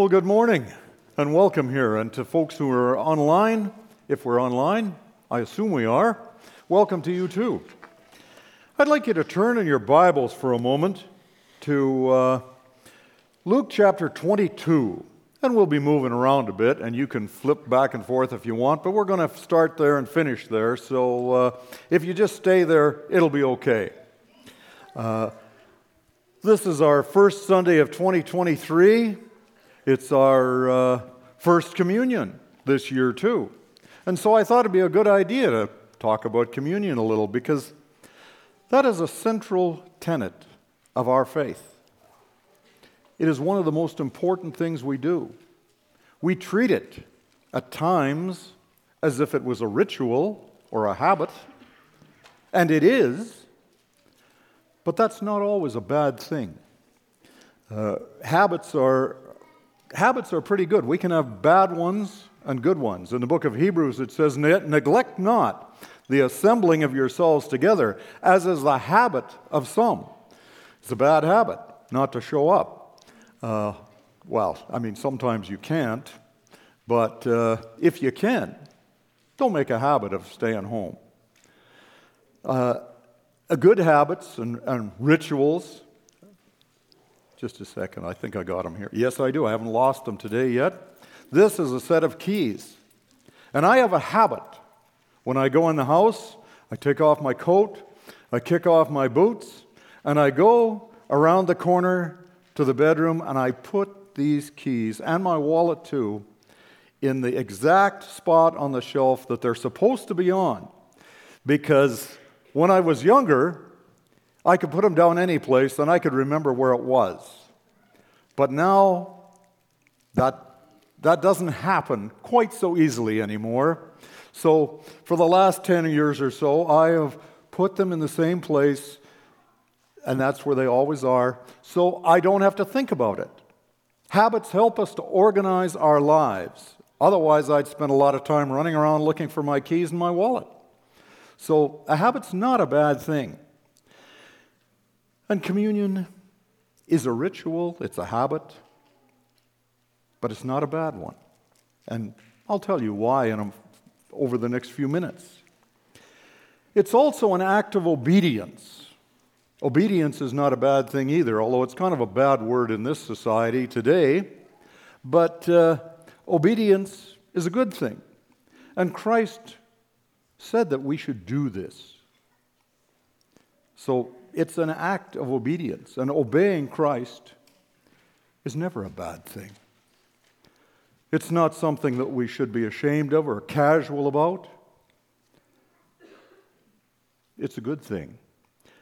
Well, good morning and welcome here. And to folks who are online, if we're online, I assume we are, welcome to you too. I'd like you to turn in your Bibles for a moment to uh, Luke chapter 22. And we'll be moving around a bit, and you can flip back and forth if you want, but we're going to start there and finish there. So uh, if you just stay there, it'll be okay. Uh, this is our first Sunday of 2023. It's our uh, first communion this year, too. And so I thought it'd be a good idea to talk about communion a little because that is a central tenet of our faith. It is one of the most important things we do. We treat it at times as if it was a ritual or a habit, and it is, but that's not always a bad thing. Uh, habits are habits are pretty good. We can have bad ones and good ones. In the book of Hebrews, it says, "Neglect not the assembling of yourselves together, as is the habit of some." It's a bad habit not to show up. Uh, well, I mean, sometimes you can't, but uh, if you can, don't make a habit of staying home. Uh, good habits and, and rituals. Just a second, I think I got them here. Yes, I do. I haven't lost them today yet. This is a set of keys. And I have a habit. When I go in the house, I take off my coat, I kick off my boots, and I go around the corner to the bedroom and I put these keys and my wallet too in the exact spot on the shelf that they're supposed to be on. Because when I was younger, I could put them down any place and I could remember where it was. But now, that, that doesn't happen quite so easily anymore. So, for the last 10 years or so, I have put them in the same place and that's where they always are, so I don't have to think about it. Habits help us to organize our lives. Otherwise, I'd spend a lot of time running around looking for my keys and my wallet. So, a habit's not a bad thing. And communion is a ritual, it's a habit, but it's not a bad one. And I'll tell you why in a, over the next few minutes. It's also an act of obedience. Obedience is not a bad thing either, although it's kind of a bad word in this society today. But uh, obedience is a good thing. And Christ said that we should do this. So it's an act of obedience, and obeying Christ is never a bad thing. It's not something that we should be ashamed of or casual about. It's a good thing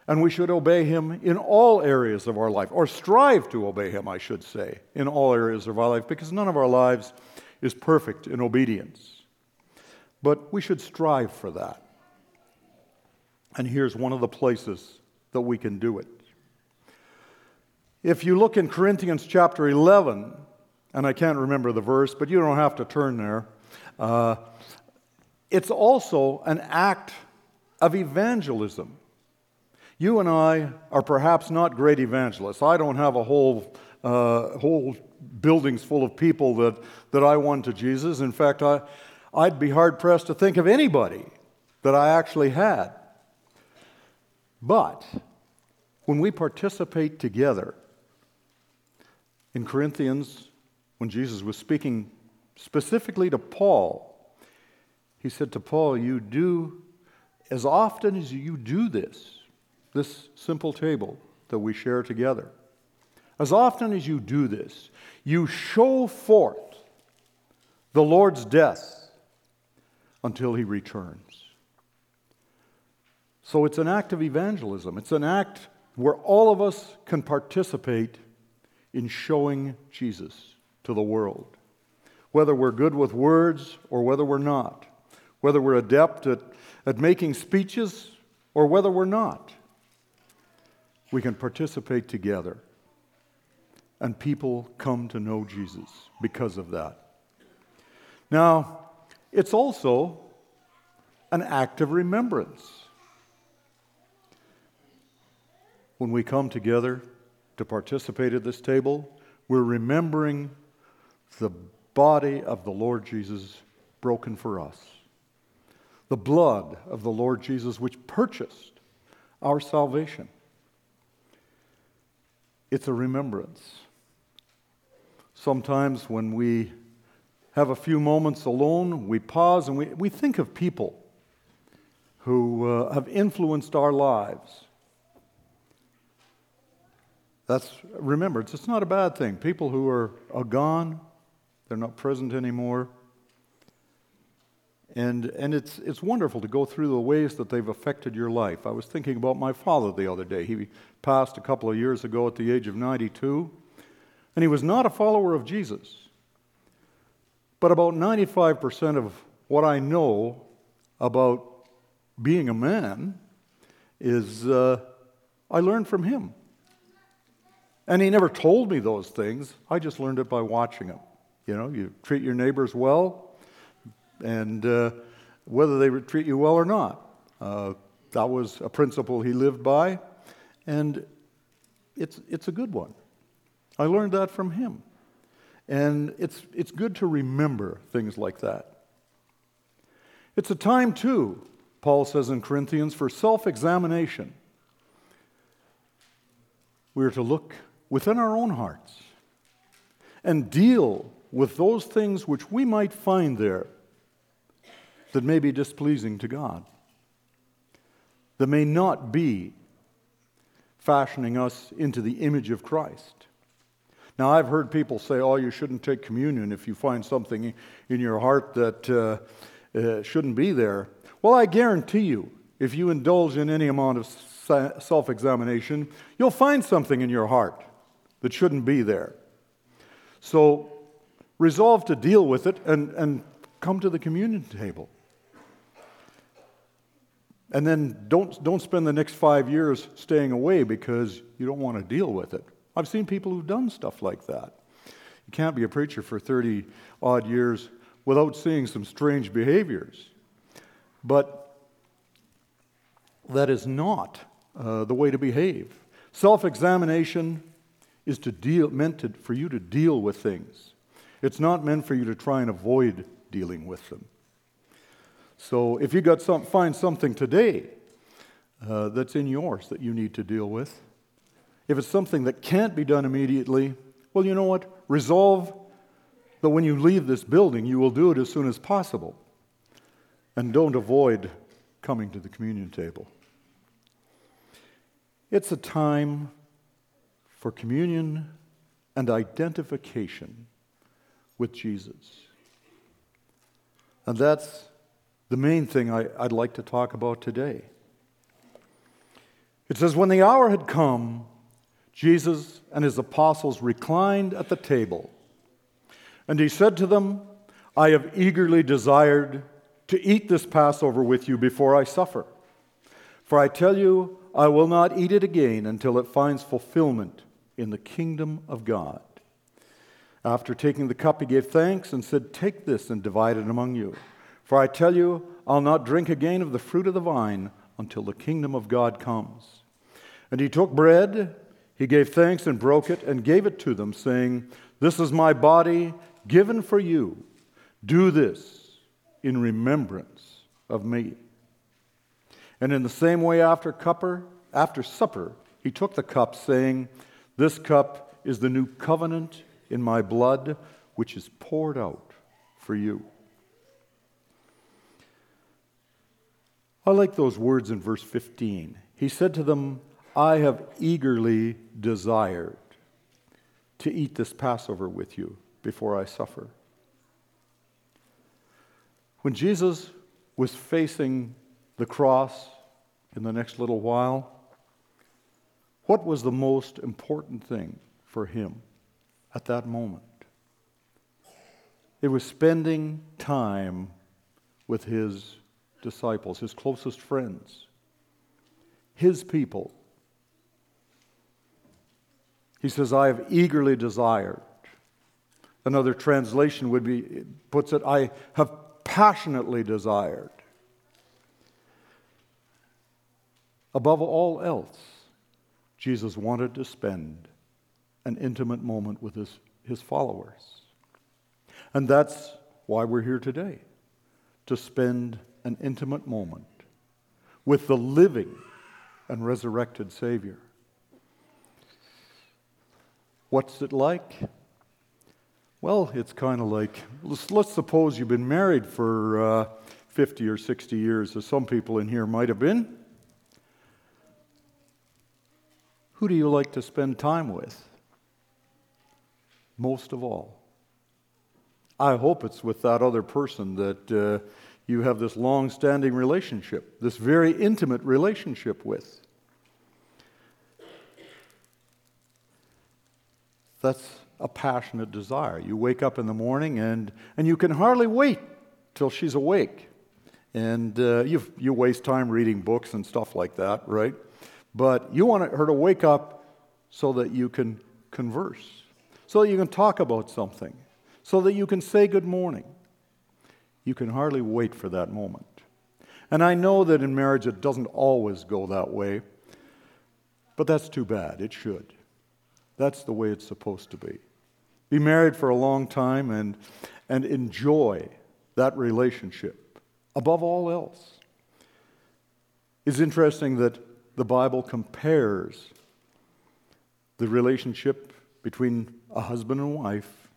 and we should obey him in all areas of our life, or strive to obey him, I should say, in all areas of our life, because none of our lives is perfect in obedience. But we should strive for that. And here's one of the places that we can do it. If you look in Corinthians chapter 11, and I can't remember the verse, but you don't have to turn there, uh, it's also an act of evangelism. You and I are perhaps not great evangelists. I don't have a whole, uh, whole buildings full of people that, that I won to Jesus. In fact, I, I'd be hard pressed to think of anybody that I actually had. But when we participate together, in Corinthians, when Jesus was speaking specifically to Paul, he said to Paul, You do, as often as you do this, this simple table that we share together. As often as you do this, you show forth the Lord's death until he returns. So it's an act of evangelism. It's an act where all of us can participate in showing Jesus to the world. Whether we're good with words or whether we're not, whether we're adept at, at making speeches or whether we're not we can participate together. And people come to know Jesus because of that. Now, it's also an act of remembrance. When we come together to participate at this table, we're remembering the body of the Lord Jesus broken for us, the blood of the Lord Jesus which purchased our salvation. It's a remembrance. Sometimes when we have a few moments alone, we pause and we, we think of people who uh, have influenced our lives. That's, remember, it's, it's not a bad thing. People who are, are gone, they're not present anymore. And, and it's, it's wonderful to go through the ways that they've affected your life. I was thinking about my father the other day. He passed a couple of years ago at the age of 92, and he was not a follower of Jesus. But about 95% of what I know about being a man is uh, I learned from him. And he never told me those things, I just learned it by watching him. You know, you treat your neighbors well, and uh, whether they treat you well or not. Uh, that was a principle he lived by, and it's, it's a good one. I learned that from him. And it's, it's good to remember things like that. It's a time, too, Paul says in Corinthians, for self examination. We're to look within our own hearts and deal with those things which we might find there that may be displeasing to God, that may not be fashioning us into the image of Christ. Now, I've heard people say, oh, you shouldn't take communion if you find something in your heart that uh, uh, shouldn't be there. Well, I guarantee you, if you indulge in any amount of self examination, you'll find something in your heart that shouldn't be there. So, resolve to deal with it and, and come to the communion table. And then don't, don't spend the next five years staying away because you don't want to deal with it. I've seen people who've done stuff like that. You can't be a preacher for 30 odd years without seeing some strange behaviors. But that is not uh, the way to behave. Self examination is to deal, meant to, for you to deal with things, it's not meant for you to try and avoid dealing with them. So if you got some, find something today uh, that's in yours that you need to deal with, if it's something that can't be done immediately, well, you know what? Resolve that when you leave this building, you will do it as soon as possible. And don't avoid coming to the communion table. It's a time for communion and identification with Jesus. And that's the main thing I, would like to talk about today. It says, When the hour had come, Jesus and his apostles reclined at the table. And he said to them, I have eagerly desired to eat this Passover with you before I suffer. For I tell you, I will not eat it again until it finds fulfillment in the kingdom of God. After taking the cup, he gave thanks and said, Take this and divide it among you. For I tell you, I'll not drink again of the fruit of the vine until the kingdom of God comes. And he took bread, he gave thanks and broke it, and gave it to them, saying, This is my body given for you. Do this in remembrance of me. And in the same way, after, cupper, after supper, he took the cup, saying, This cup is the new covenant in my blood, which is poured out for you. I like those words in verse 15. He said to them, I have eagerly desired to eat this Passover with you before I suffer. When Jesus was facing the cross in the next little while, what was the most important thing for him at that moment? It was spending time with his disciples, his closest friends, his people. He says, I have eagerly desired. Another translation would be, puts it, I have passionately desired. Above all else, Jesus wanted to spend an intimate moment with his, his followers. And that's why we're here today to spend an intimate moment with the living and resurrected Savior. What's it like? Well, it's kind of like let's, let's, suppose you've been married for uh, 50 or 60 years, as some people in here might have been. Who do you like to spend time with? Most of all. I hope it's with that other person that uh, you have this long standing relationship, this very intimate relationship with. That's a passionate desire. You wake up in the morning and, and you can hardly wait till she's awake. And uh, you you waste time reading books and stuff like that, right? But you want her to wake up so that you can converse, so that you can talk about something, so that you can say good morning. You can hardly wait for that moment. And I know that in marriage it doesn't always go that way, but that's too bad. It should. That's the way it's supposed to be. Be married for a long time and, and enjoy that relationship above all else. It's interesting that the Bible compares the relationship between a husband and wife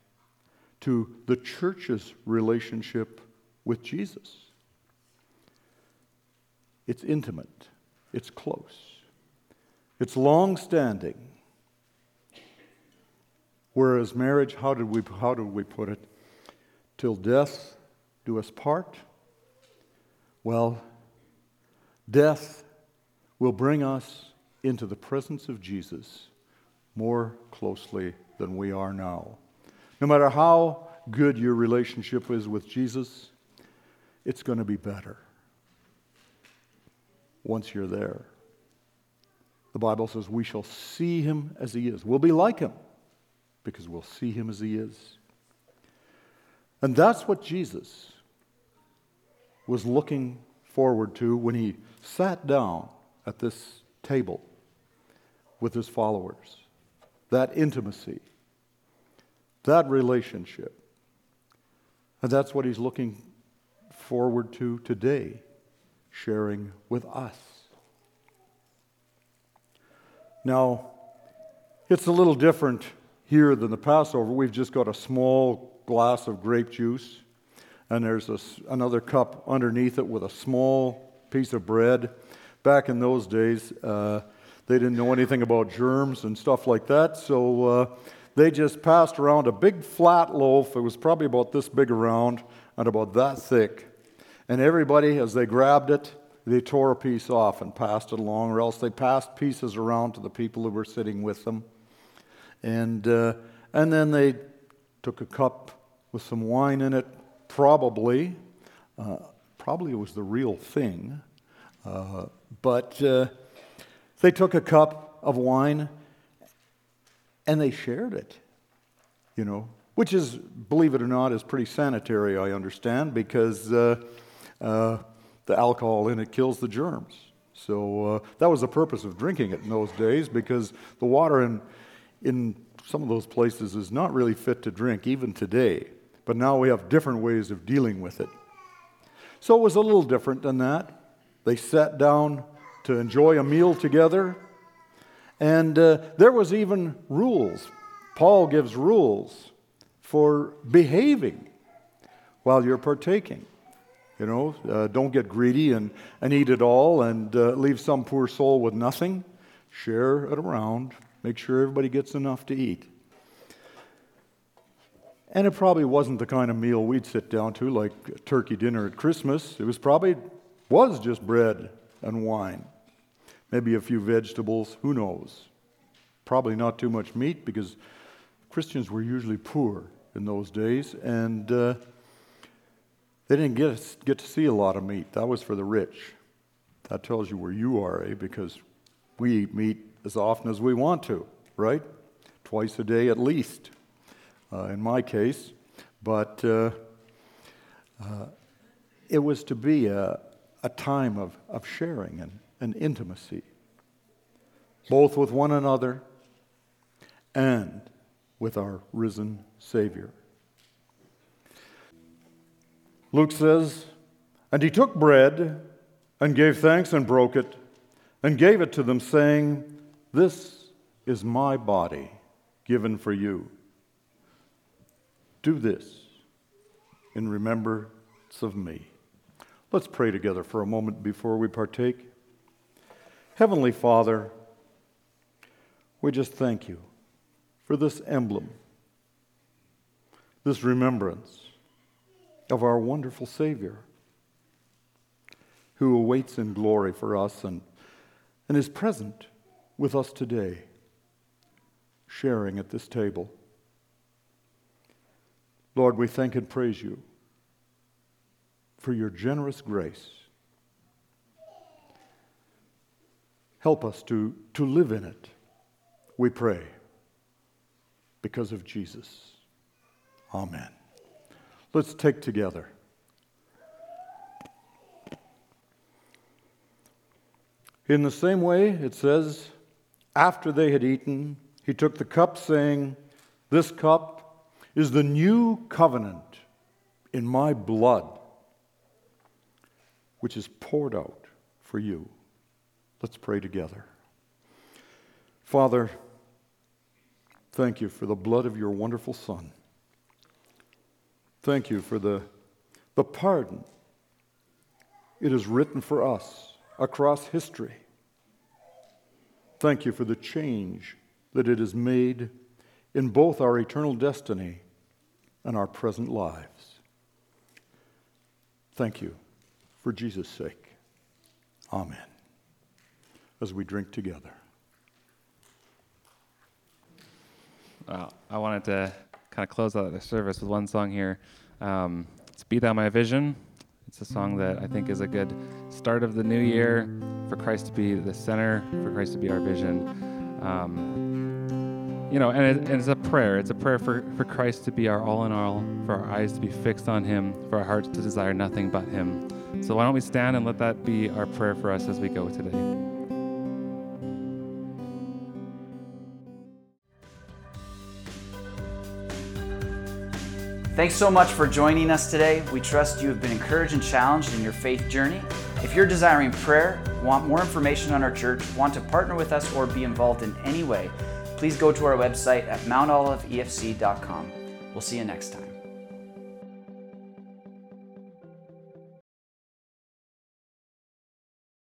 to the church's relationship with Jesus. It's intimate, it's close, it's long standing. Whereas marriage, how did we, how did we put it? Till death do us part? Well, death will bring us into the presence of Jesus more closely than we are now. No matter how good your relationship is with Jesus, it's going to be better once you're there. The Bible says we shall see him as he is. We'll be like him because we'll see him as he is. And that's what Jesus was looking forward to when he sat down at this table with his followers. That intimacy, that relationship. And that's what he's looking forward to today, sharing with us. Now, it's a little different here than the Passover. We've just got a small glass of grape juice, and there's a, another cup underneath it with a small piece of bread. Back in those days, uh, they didn't know anything about germs and stuff like that, so uh, they just passed around a big flat loaf. It was probably about this big around and about that thick. And everybody, as they grabbed it, they tore a piece off and passed it along, or else they passed pieces around to the people who were sitting with them. And, uh, and then they took a cup with some wine in it, probably. Uh, probably it was the real thing. Uh, but uh, they took a cup of wine and they shared it, you know, which is, believe it or not, is pretty sanitary, I understand, because uh, uh, the alcohol in it kills the germs. So uh, that was the purpose of drinking it in those days because the water in, in some of those places is not really fit to drink, even today. But now we have different ways of dealing with it. So it was a little different than that. They sat down to enjoy a meal together, and uh, there was even rules. Paul gives rules for behaving while you're partaking. You know, uh, don't get greedy and, and eat it all and uh, leave some poor soul with nothing. Share it around. Make sure everybody gets enough to eat. And it probably wasn't the kind of meal we'd sit down to, like turkey dinner at Christmas. It was probably was just bread and wine, maybe a few vegetables. Who knows? Probably not too much meat because Christians were usually poor in those days, and uh, they didn't get get to see a lot of meat. That was for the rich. That tells you where you are, eh? Because we eat meat as often as we want to, right? Twice a day at least, uh, in my case. But uh, uh, it was to be a, a time of, of sharing and, and intimacy, both with one another and with our risen Savior. Luke says, And he took bread and gave thanks and broke it and gave it to them, saying, This is my body given for you. Do this in remembrance of me. Let's pray together for a moment before we partake. Heavenly Father, we just thank you for this emblem, this remembrance of our wonderful Savior who awaits in glory for us and, and is present with us today, sharing at this table. Lord, we thank and praise you for your generous grace. Help us to, to live in it, we pray, because of Jesus. Amen. Let's take together. In the same way, it says, after they had eaten, he took the cup, saying, This cup is the new covenant in my blood, which is poured out for you. Let's pray together. Father, thank you for the blood of your wonderful Son. Thank you for the, the pardon it is written for us across history. Thank you for the change that it has made in both our eternal destiny and our present lives. Thank you for Jesus' sake. Amen. As we drink together. Uh, I wanted to kind of close out the service with one song here. Um, it's Be Thou My Vision. It's a song that I think is a good start of the new year for Christ to be the center, for Christ to be our vision. Um, you know, and, it, and, it's a prayer. It's a prayer for, for Christ to be our all in all, for our eyes to be fixed on Him, for our hearts to desire nothing but Him. So why don't we stand and let that be our prayer for us as we go today? Thanks so much for joining us today. We trust you have been encouraged and challenged in your faith journey. If you're desiring prayer, want more information on our church, want to partner with us, or be involved in any way, please go to our website at mountoliveefc.com. We'll see you next time.